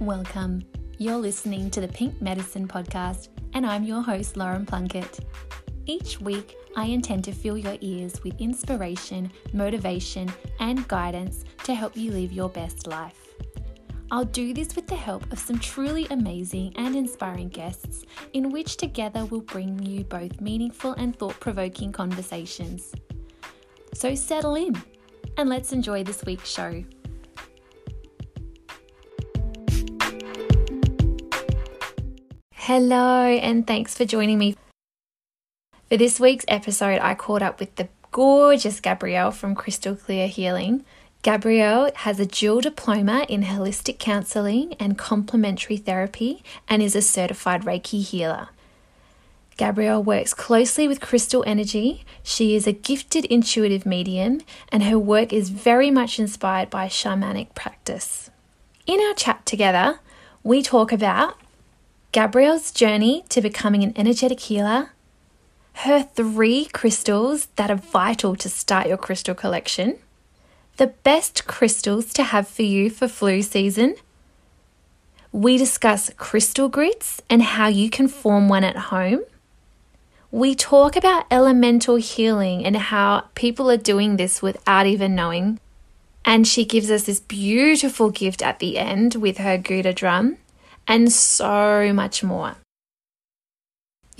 Welcome. You're listening to the Pink Medicine Podcast, and I'm your host, Lauren Plunkett. Each week, I intend to fill your ears with inspiration, motivation, and guidance to help you live your best life. I'll do this with the help of some truly amazing and inspiring guests, in which together we'll bring you both meaningful and thought provoking conversations. So settle in and let's enjoy this week's show. Hello, and thanks for joining me. For this week's episode, I caught up with the gorgeous Gabrielle from Crystal Clear Healing. Gabrielle has a dual diploma in holistic counseling and complementary therapy and is a certified Reiki healer. Gabrielle works closely with crystal energy. She is a gifted intuitive medium, and her work is very much inspired by shamanic practice. In our chat together, we talk about Gabrielle's journey to becoming an energetic healer, her three crystals that are vital to start your crystal collection, the best crystals to have for you for flu season. We discuss crystal grids and how you can form one at home. We talk about elemental healing and how people are doing this without even knowing. And she gives us this beautiful gift at the end with her Guda drum and so much more.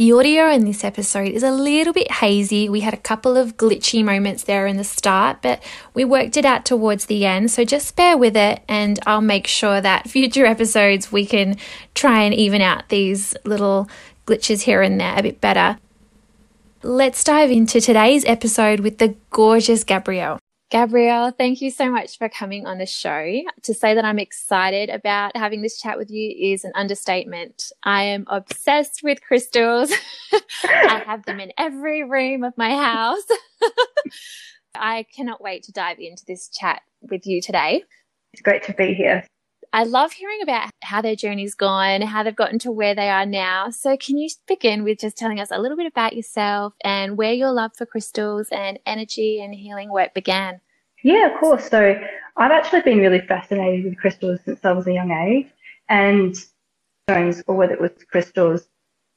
The audio in this episode is a little bit hazy. We had a couple of glitchy moments there in the start, but we worked it out towards the end. So just bear with it, and I'll make sure that future episodes we can try and even out these little glitches here and there a bit better. Let's dive into today's episode with the gorgeous Gabrielle. Gabrielle, thank you so much for coming on the show. To say that I'm excited about having this chat with you is an understatement. I am obsessed with crystals. I have them in every room of my house. I cannot wait to dive into this chat with you today. It's great to be here. I love hearing about how their journey's gone, how they've gotten to where they are now. So, can you begin with just telling us a little bit about yourself and where your love for crystals and energy and healing work began? Yeah, of course. So, I've actually been really fascinated with crystals since I was a young age, and stones, or whether it was crystals,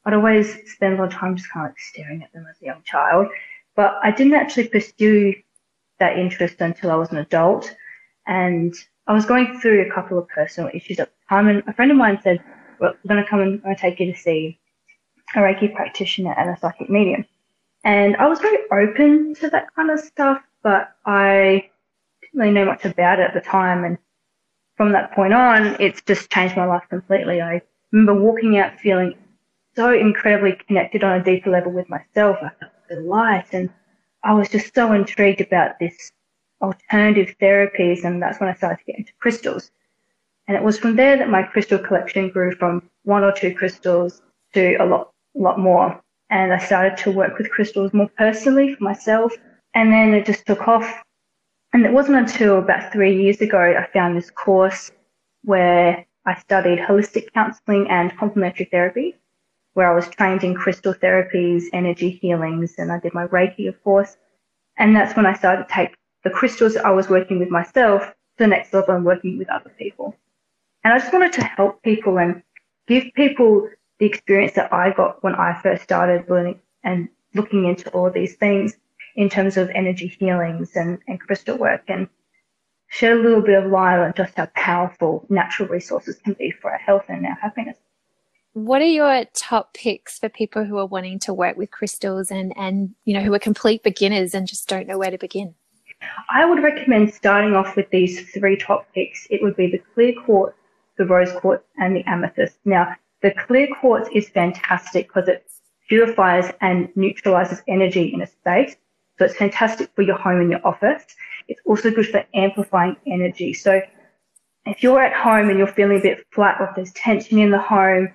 I'd always spend a lot of time just kind of like staring at them as a young child. But I didn't actually pursue that interest until I was an adult. And I was going through a couple of personal issues at the time, and a friend of mine said, well, "We're going to come and I'm going to take you to see a Reiki practitioner and a psychic medium." And I was very open to that kind of stuff, but I didn't really know much about it at the time. And from that point on, it's just changed my life completely. I remember walking out feeling so incredibly connected on a deeper level with myself. I felt the light, and I was just so intrigued about this alternative therapies, and that's when I started to get into crystals. And it was from there that my crystal collection grew from one or two crystals to a lot, lot more. And I started to work with crystals more personally for myself. And then it just took off. And it wasn't until about three years ago I found this course where I studied holistic counseling and complementary therapy, where I was trained in crystal therapies, energy healings, and I did my Reiki, of course. And that's when I started to take the crystals I was working with myself to the next level and working with other people. And I just wanted to help people and give people the experience that I got when I first started learning and looking into all these things in terms of energy healings and, and crystal work and shed a little bit of light on just how powerful natural resources can be for our health and our happiness. What are your top picks for people who are wanting to work with crystals and, and you know who are complete beginners and just don't know where to begin? I would recommend starting off with these three top picks. It would be the clear quartz, the rose quartz, and the amethyst. Now, the clear quartz is fantastic because it purifies and neutralizes energy in a space. So it's fantastic for your home and your office. It's also good for amplifying energy. So if you're at home and you're feeling a bit flat or there's tension in the home,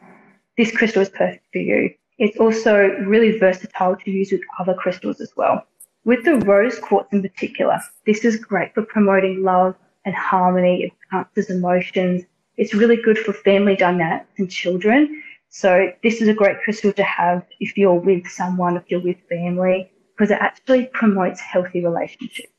this crystal is perfect for you. It's also really versatile to use with other crystals as well. With the rose quartz in particular, this is great for promoting love and harmony. It enhances emotions. It's really good for family dynamics and children. So this is a great crystal to have if you're with someone, if you're with family, because it actually promotes healthy relationships.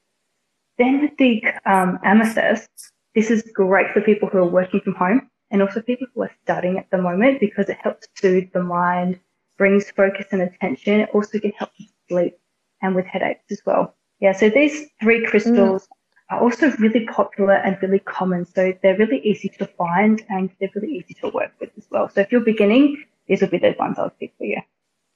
Then with the um, amethyst, this is great for people who are working from home and also people who are studying at the moment because it helps soothe the mind, brings focus and attention. It also can help with sleep and with headaches as well. Yeah, so these three crystals mm. are also really popular and really common. So they're really easy to find and they're really easy to work with as well. So if you're beginning, these would be the ones I would pick for you.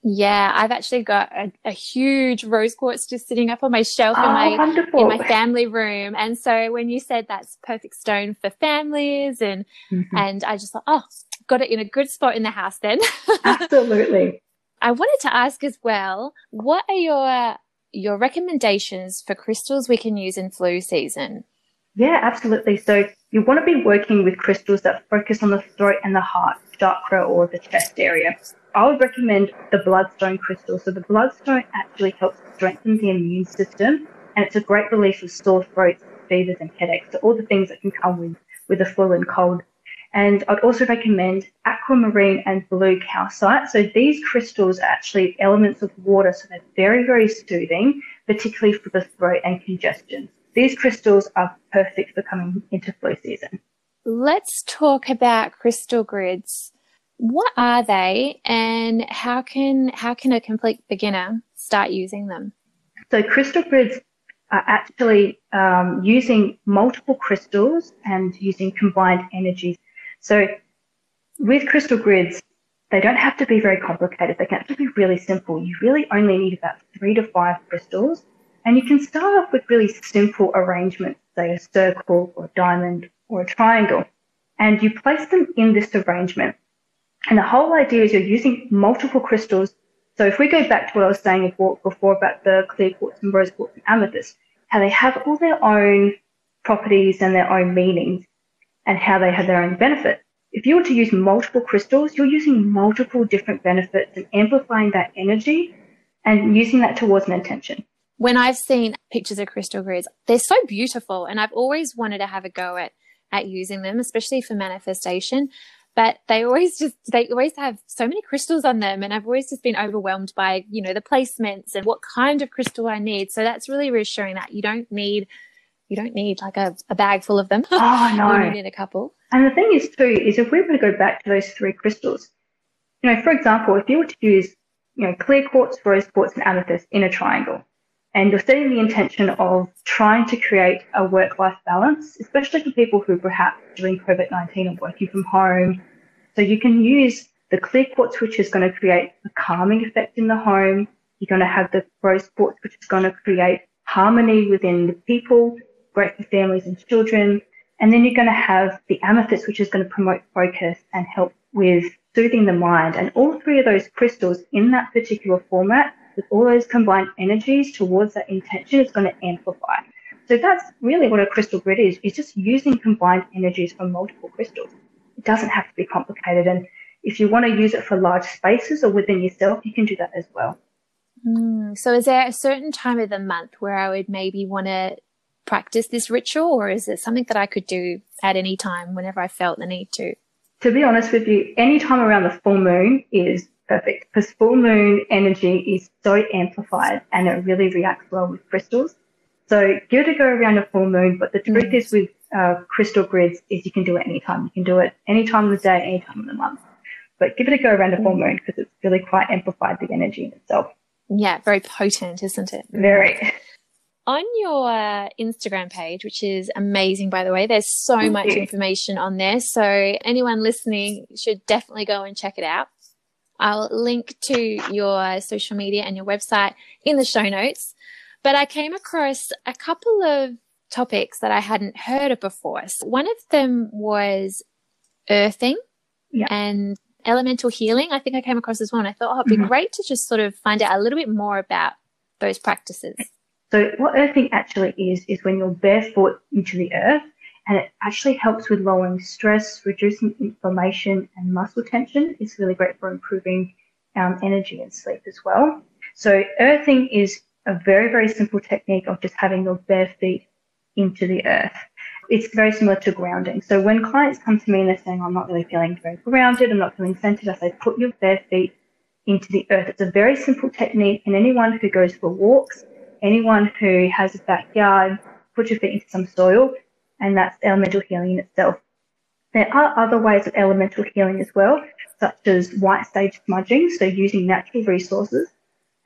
Yeah, I've actually got a, a, huge rose quartz just sitting up on my shelf oh, in my wonderful. in my family room. And so when you said that's perfect stone for families and mm-hmm. and I just thought, oh, got it in a good spot in the house then. Absolutely. I wanted to ask as well, what are your your recommendations for crystals we can use in flu season? Yeah, absolutely. So you want to be working with crystals that focus on the throat and the heart chakra or the chest area. I would recommend the bloodstone crystal. So the bloodstone actually helps strengthen the immune system and it's a great relief of sore throats, fevers and headaches. So all the things that can come with, with a flu and cold. And I'd also recommend aquamarine and blue calcite. So these crystals are actually elements of water, so they're very, very soothing, particularly for the throat and congestion. These crystals are perfect for coming into flu season. Let's talk about crystal grids. What are they and how can how can a complete beginner start using them? So crystal grids are actually um, using multiple crystals and using combined energies so with crystal grids, they don't have to be very complicated. They can actually be really simple. You really only need about three to five crystals. And you can start off with really simple arrangements, say a circle or a diamond or a triangle. And you place them in this arrangement. And the whole idea is you're using multiple crystals. So if we go back to what I was saying before about the clear quartz and rose quartz and amethyst, how they have all their own properties and their own meanings and how they have their own benefit. If you were to use multiple crystals, you're using multiple different benefits and amplifying that energy and using that towards an intention. When I've seen pictures of crystal grids, they're so beautiful and I've always wanted to have a go at, at using them, especially for manifestation. But they always just, they always have so many crystals on them. And I've always just been overwhelmed by, you know, the placements and what kind of crystal I need. So that's really reassuring that you don't need you don't need like a, a bag full of them. Oh, no. you need a couple. And the thing is, too, is if we were to go back to those three crystals, you know, for example, if you were to use, you know, clear quartz, rose quartz, and amethyst in a triangle, and you're setting the intention of trying to create a work-life balance, especially for people who perhaps during COVID-19 are working from home. So you can use the clear quartz, which is going to create a calming effect in the home. You're going to have the rose quartz, which is going to create harmony within the people great for families and children. And then you're going to have the amethyst, which is going to promote focus and help with soothing the mind. And all three of those crystals in that particular format, with all those combined energies towards that intention, is going to amplify. So that's really what a crystal grid is, is just using combined energies from multiple crystals. It doesn't have to be complicated. And if you want to use it for large spaces or within yourself, you can do that as well. Mm, so is there a certain time of the month where I would maybe want to practice this ritual or is it something that I could do at any time whenever I felt the need to? To be honest with you, any time around the full moon is perfect because full moon energy is so amplified and it really reacts well with crystals. So give it a go around a full moon, but the truth mm. is with uh, crystal grids is you can do it anytime. You can do it any time of the day, any time of the month. But give it a go around a full mm. moon because it's really quite amplified the energy in itself. Yeah, very potent, isn't it? Very on your uh, Instagram page, which is amazing, by the way, there's so much information on there. So anyone listening should definitely go and check it out. I'll link to your social media and your website in the show notes. But I came across a couple of topics that I hadn't heard of before. So one of them was earthing yeah. and elemental healing. I think I came across as well. And I thought, oh, it'd be mm-hmm. great to just sort of find out a little bit more about those practices. So what earthing actually is, is when you're barefoot into the earth and it actually helps with lowering stress, reducing inflammation and muscle tension. It's really great for improving um, energy and sleep as well. So earthing is a very, very simple technique of just having your bare feet into the earth. It's very similar to grounding. So when clients come to me and they're saying, I'm not really feeling very grounded, I'm not feeling centered, I say, put your bare feet into the earth. It's a very simple technique and anyone who goes for walks anyone who has a backyard, put your feet into some soil, and that's elemental healing in itself. There are other ways of elemental healing as well, such as white sage smudging, so using natural resources,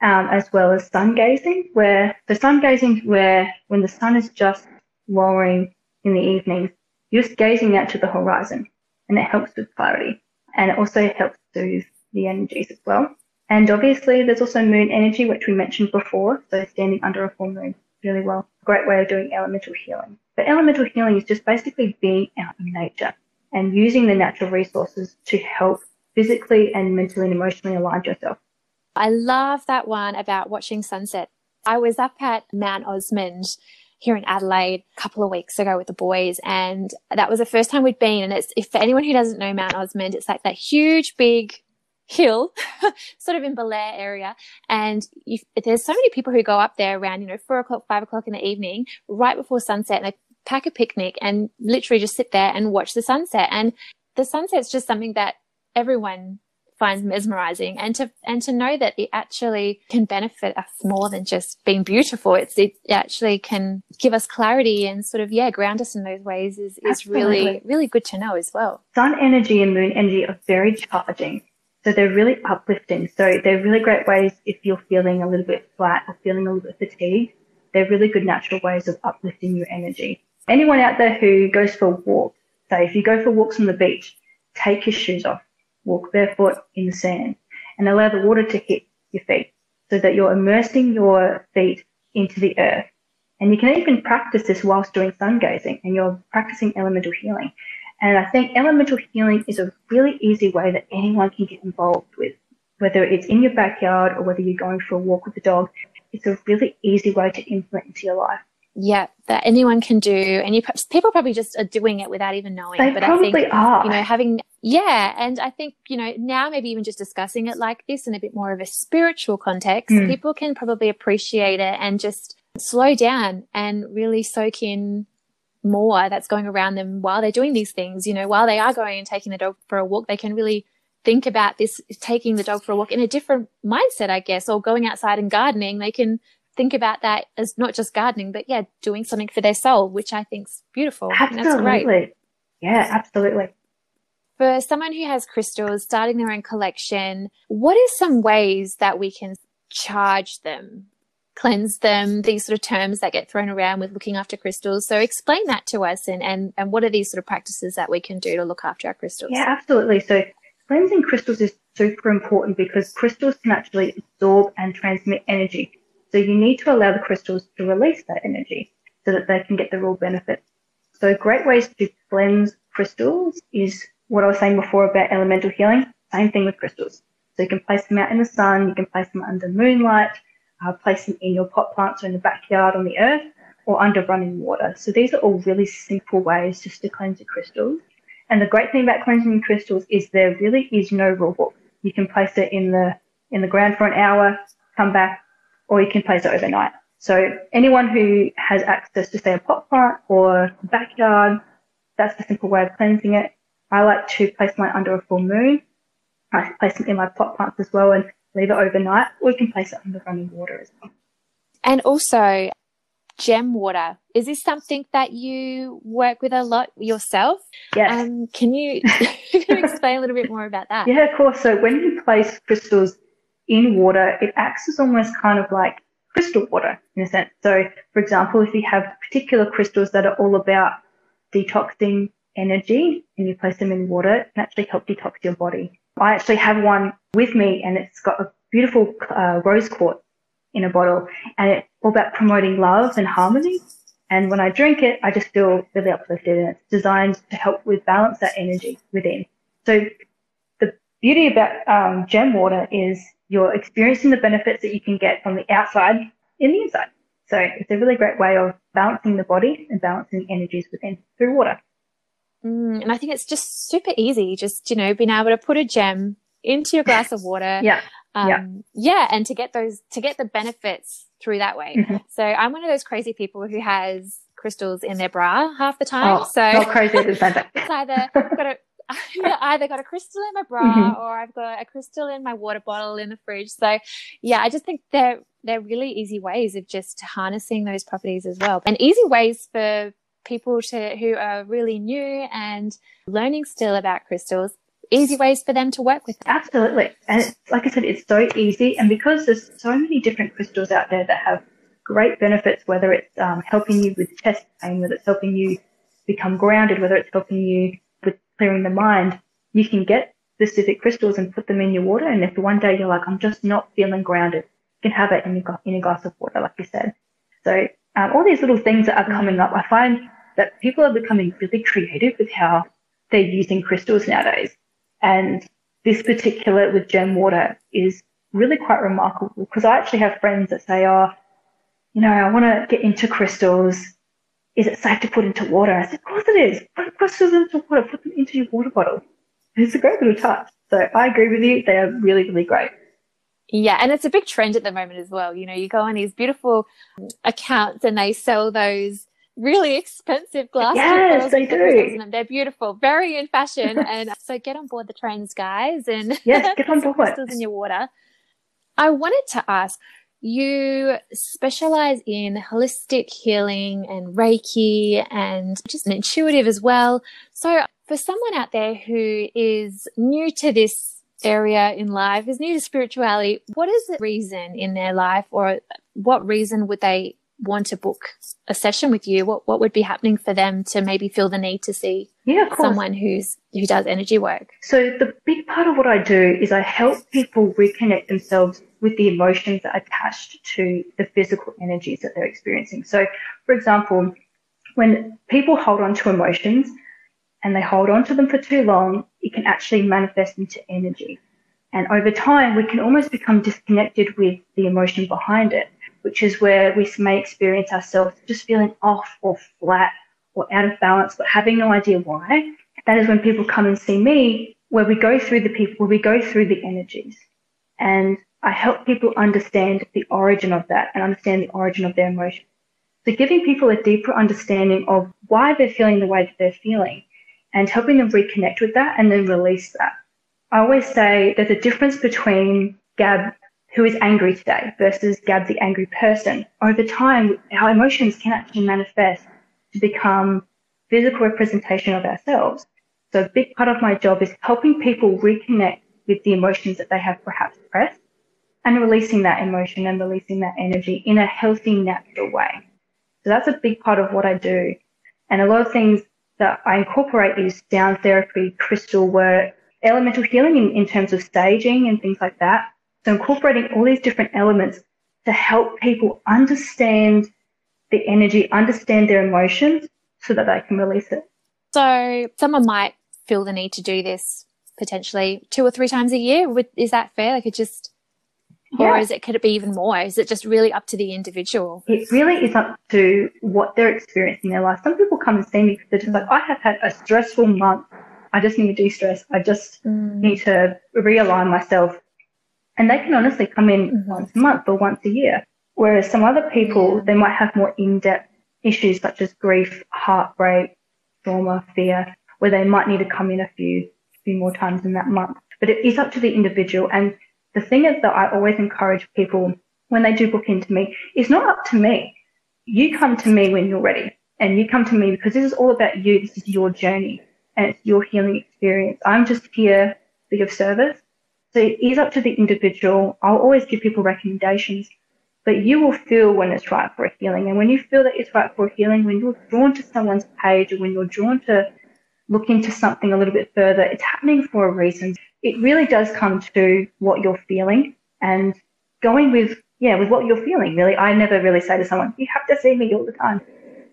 um, as well as sun gazing, where the sun gazing, where when the sun is just lowering in the evenings, you're just gazing out to the horizon, and it helps with clarity, and it also helps soothe the energies as well. And obviously, there's also moon energy, which we mentioned before, so standing under a full moon really well. Great way of doing elemental healing. But elemental healing is just basically being out in nature and using the natural resources to help physically and mentally and emotionally align yourself. I love that one about watching sunset. I was up at Mount Osmond here in Adelaide a couple of weeks ago with the boys, and that was the first time we'd been. And it's if for anyone who doesn't know Mount Osmond, it's like that huge, big hill, sort of in Belair area. And you, there's so many people who go up there around, you know, four o'clock, five o'clock in the evening, right before sunset, and they pack a picnic and literally just sit there and watch the sunset. And the sunset's just something that everyone finds mesmerizing and to and to know that it actually can benefit us more than just being beautiful it's it actually can give us clarity and sort of yeah ground us in those ways is is really really good to know as well sun energy and moon energy are very charging so they're really uplifting so they're really great ways if you're feeling a little bit flat or feeling a little bit fatigued they're really good natural ways of uplifting your energy anyone out there who goes for a walk, say if you go for walks on the beach, take your shoes off, walk barefoot in the sand, and allow the water to hit your feet so that you're immersing your feet into the earth. And you can even practice this whilst doing sun gazing and you're practicing elemental healing. And I think elemental healing is a really easy way that anyone can get involved with, whether it's in your backyard or whether you're going for a walk with the dog. It's a really easy way to implement into your life yeah, that anyone can do, and you people probably just are doing it without even knowing. They but probably I think are. you know having yeah, and I think you know now maybe even just discussing it like this in a bit more of a spiritual context, mm. people can probably appreciate it and just slow down and really soak in more that's going around them while they're doing these things. You know, while they are going and taking the dog for a walk, they can really think about this taking the dog for a walk in a different mindset, I guess, or going outside and gardening. They can think about that as not just gardening, but yeah, doing something for their soul, which I think's beautiful. Absolutely. Yeah, absolutely. For someone who has crystals, starting their own collection, what are some ways that we can charge them, cleanse them, these sort of terms that get thrown around with looking after crystals? So explain that to us and, and, and what are these sort of practices that we can do to look after our crystals? Yeah, absolutely. So cleansing crystals is super important because crystals can actually absorb and transmit energy. So you need to allow the crystals to release that energy so that they can get the real benefits. So great ways to cleanse crystals is what I was saying before about elemental healing. Same thing with crystals. So you can place them out in the sun, you can place them under moonlight, uh, place them in your pot plants or in the backyard on the earth, or under running water. So these are all really simple ways just to cleanse your crystals. And the great thing about cleansing crystals is there really is no rule book. You can place it in the in the ground for an hour, come back, or you can place it overnight. So anyone who has access to say a pot plant or backyard, that's a simple way of cleansing it. I like to place mine under a full moon. I place them in my pot plants as well and leave it overnight, or you can place it under running water as well. And also, gem water. Is this something that you work with a lot yourself? Yes. Um, can you can you explain a little bit more about that? Yeah, of course. So when you place crystals in water, it acts as almost kind of like crystal water in a sense. So, for example, if you have particular crystals that are all about detoxing energy and you place them in water, it can actually help detox your body. I actually have one with me and it's got a beautiful uh, rose quartz in a bottle and it's all about promoting love and harmony. And when I drink it, I just feel really uplifted and it's designed to help with balance that energy within. So the beauty about um, gem water is you're experiencing the benefits that you can get from the outside in the inside. So it's a really great way of balancing the body and balancing energies within through water. Mm, and I think it's just super easy, just, you know, being able to put a gem into your glass of water. yeah. Um, yeah. yeah. And to get those, to get the benefits through that way. Mm-hmm. So I'm one of those crazy people who has crystals in their bra half the time. Oh, so not crazy at the same time. it's either got a, I either got a crystal in my bra mm-hmm. or I've got a crystal in my water bottle in the fridge. So yeah, I just think they're they're really easy ways of just harnessing those properties as well. And easy ways for people to who are really new and learning still about crystals, easy ways for them to work with them. Absolutely. And like I said, it's so easy. And because there's so many different crystals out there that have great benefits, whether it's um, helping you with chest pain, whether it's helping you become grounded, whether it's helping you with clearing the mind, you can get specific crystals and put them in your water. And if one day you're like, I'm just not feeling grounded, you can have it in in a glass of water, like you said. So um, all these little things that are coming up, I find that people are becoming really creative with how they're using crystals nowadays. And this particular with gem water is really quite remarkable because I actually have friends that say, oh, you know, I want to get into crystals. Is it safe to put into water? I said, of course it is. Put crystals into water. Put them into your water bottle. It's a great little touch. So I agree with you. They are really, really great. Yeah, and it's a big trend at the moment as well. You know, you go on these beautiful accounts and they sell those really expensive glass yes, they do. They're beautiful, very in fashion. and so get on board the trends, guys, and yes, get on board. crystals in your water. I wanted to ask, you specialize in holistic healing and Reiki and just an intuitive as well. So for someone out there who is new to this area in life, is new to spirituality, what is the reason in their life or what reason would they want to book a session with you? What what would be happening for them to maybe feel the need to see yeah, someone who's who does energy work? So the big part of what I do is I help people reconnect themselves with the emotions that are attached to the physical energies that they're experiencing. So for example, when people hold on to emotions and they hold on to them for too long, it can actually manifest into energy. And over time, we can almost become disconnected with the emotion behind it, which is where we may experience ourselves just feeling off or flat or out of balance, but having no idea why. That is when people come and see me, where we go through the people, where we go through the energies. And I help people understand the origin of that and understand the origin of their emotion. So giving people a deeper understanding of why they're feeling the way that they're feeling and helping them reconnect with that and then release that. I always say there's a difference between Gab, who is angry today, versus Gab, the angry person. Over time, our emotions can actually manifest to become physical representation of ourselves. So a big part of my job is helping people reconnect with the emotions that they have perhaps suppressed and releasing that emotion and releasing that energy in a healthy, natural way. So that's a big part of what I do. And a lot of things that I incorporate is sound therapy, crystal work, elemental healing in, in terms of staging and things like that. So incorporating all these different elements to help people understand the energy, understand their emotions so that they can release it. So someone might feel the need to do this potentially two or three times a year. Is that fair? Like it just yeah. Or is it, could it be even more? Is it just really up to the individual? It really is up to what they're experiencing in their life. Some people come and see me because they're just like, I have had a stressful month. I just need to de-stress. I just mm. need to realign myself. And they can honestly come in mm-hmm. once a month or once a year. Whereas some other people, they might have more in-depth issues such as grief, heartbreak, trauma, fear, where they might need to come in a few, few more times in that month. But it is up to the individual. And the thing is that I always encourage people when they do book into me, it's not up to me. You come to me when you're ready and you come to me because this is all about you. This is your journey and it's your healing experience. I'm just here to be of service. So it is up to the individual. I'll always give people recommendations, but you will feel when it's right for a healing. And when you feel that it's right for a healing, when you're drawn to someone's page or when you're drawn to look into something a little bit further, it's happening for a reason it really does come to what you're feeling and going with, yeah, with what you're feeling, really. I never really say to someone, you have to see me all the time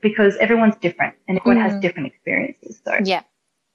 because everyone's different and everyone mm. has different experiences. So, yeah.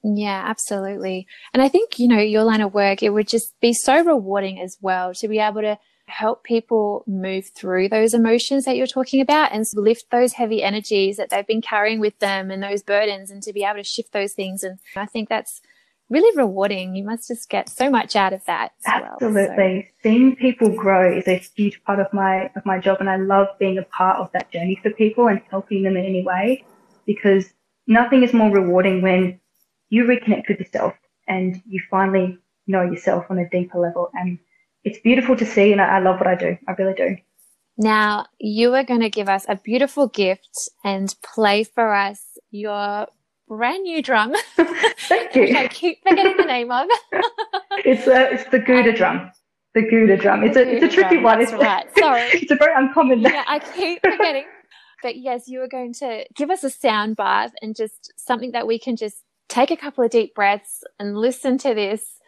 Yeah, absolutely. And I think, you know, your line of work, it would just be so rewarding as well to be able to help people move through those emotions that you're talking about and lift those heavy energies that they've been carrying with them and those burdens and to be able to shift those things. And I think that's really rewarding. You must just get so much out of that. Absolutely. Well, so. Seeing people grow is a huge part of my of my job and I love being a part of that journey for people and helping them in any way because nothing is more rewarding when you reconnect with yourself and you finally know yourself on a deeper level and it's beautiful to see and I, I love what I do. I really do. Now, you are going to give us a beautiful gift and play for us your brand new drum. Thank you. I keep forgetting the name of. it's a, it's the Guda Um, drum. The Guda drum. It's a it's a tricky drum, one. It's right. Sorry. It's a very uncommon name. yeah, I keep forgetting. But yes, you are going to give us a sound bath and just something that we can just take a couple of deep breaths and listen to this.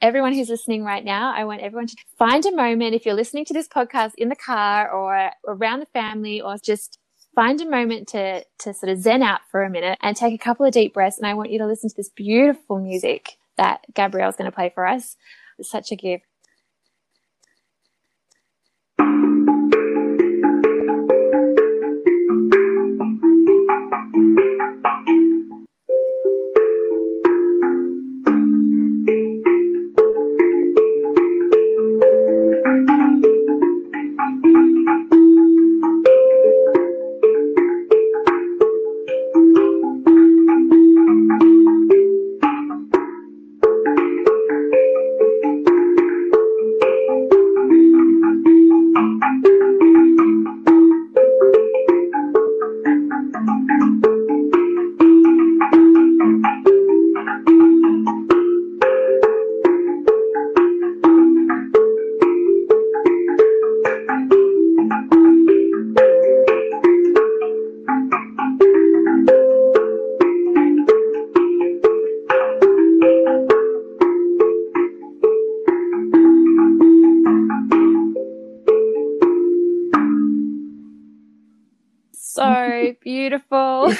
Everyone who's listening right now, I want everyone to find a moment. If you're listening to this podcast in the car or around the family or just find a moment to, to sort of zen out for a minute and take a couple of deep breaths. And I want you to listen to this beautiful music that Gabrielle's going to play for us. It's such a gift.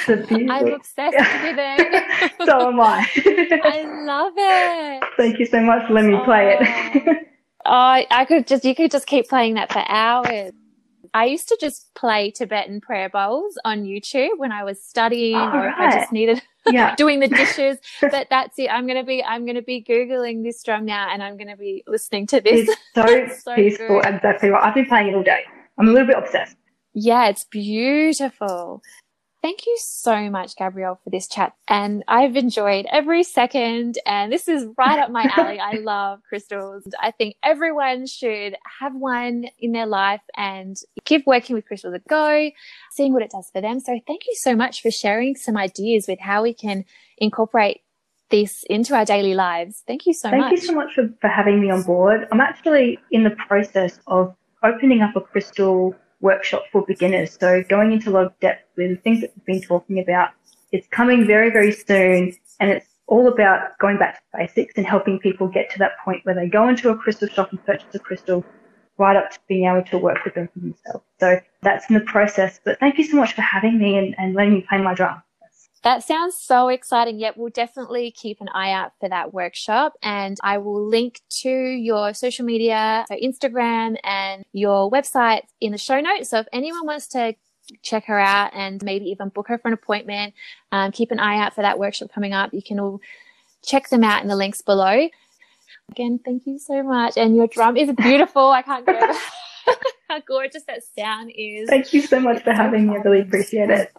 Beautiful. It's a beautiful. I'm obsessed with it. so am I. I love it. Thank you so much for letting me play it. Oh. oh, I could just, you could just keep playing that for hours. I used to just play Tibetan prayer bowls on YouTube when I was studying Oh, or if I just needed yeah. doing the dishes. but that's it. I'm going to be, I'm to be Googling this drum now and I'm going to be listening to this. It's so, So peaceful. good. Exactly right. I've been playing it all day. I'm a little bit obsessed. Yeah, it's beautiful. Thank you so much, Gabrielle, for this chat. And I've enjoyed every second. And this is right up my alley. I love crystals. I think everyone should have one in their life and give working with crystals a go, seeing what it does for them. So thank you so much for sharing some ideas with how we can incorporate this into our daily lives. Thank you so Thank much. Thank you so much for, for having me on board. I'm actually in the process of opening up a crystal workshop for beginners. So going into a lot of depth with the things that we've been talking about. It's coming very, very soon and it's all about going back to basics and helping people get to that point where they go into a crystal shop and purchase a crystal right up to being able to work with them for themselves. So that's in the process. But thank you so much for having me and, and letting me play my drum. That sounds so exciting. Yep, we'll definitely keep an eye out for that workshop. And I will link to your social media, so Instagram and your website in the show notes. So if anyone wants to check her out and maybe even book her for an appointment, um, keep an eye out for that workshop coming up. You can all check them out in the links below. Again, thank you so much. And your drum is beautiful. I can't get how gorgeous that sound is. Thank you so much for having me. I really appreciate it.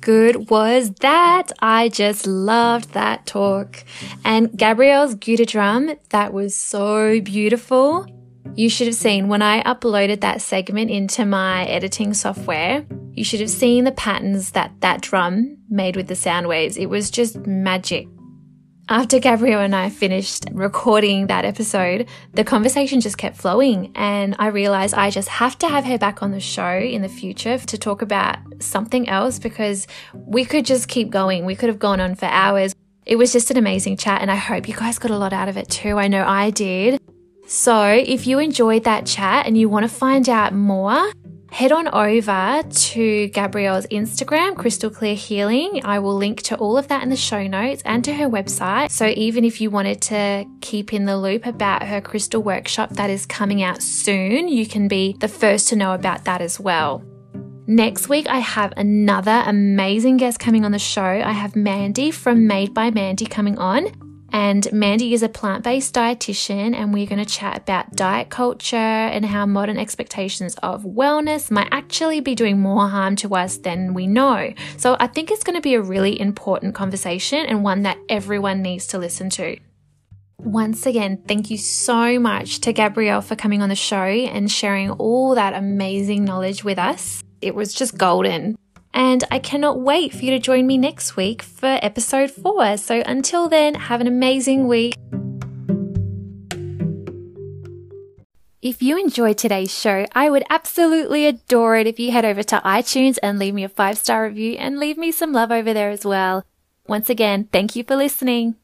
Good was that? I just loved that talk. And Gabrielle's Guda drum, that was so beautiful. You should have seen when I uploaded that segment into my editing software, you should have seen the patterns that that drum made with the sound waves. It was just magic. After Gabrielle and I finished recording that episode, the conversation just kept flowing, and I realized I just have to have her back on the show in the future to talk about something else because we could just keep going. We could have gone on for hours. It was just an amazing chat, and I hope you guys got a lot out of it too. I know I did. So, if you enjoyed that chat and you want to find out more, head on over to Gabrielle's Instagram, Crystal Clear Healing. I will link to all of that in the show notes and to her website. So even if you wanted to keep in the loop about her crystal workshop that is coming out soon, you can be the first to know about that as well. Next week, I have another amazing guest coming on the show. I have Mandy from Made by Mandy coming on. And Mandy is a plant based dietitian, and we're going to chat about diet culture and how modern expectations of wellness might actually be doing more harm to us than we know. So I think it's going to be a really important conversation and one that everyone needs to listen to. Once again, thank you so much to Gabrielle for coming on the show and sharing all that amazing knowledge with us. It was just golden. And I cannot wait for you to join me next week for episode four. So until then, have an amazing week. If you enjoyed today's show, I would absolutely adore it if you head over to iTunes and leave me a five star review and leave me some love over there as well. Once again, thank you for listening.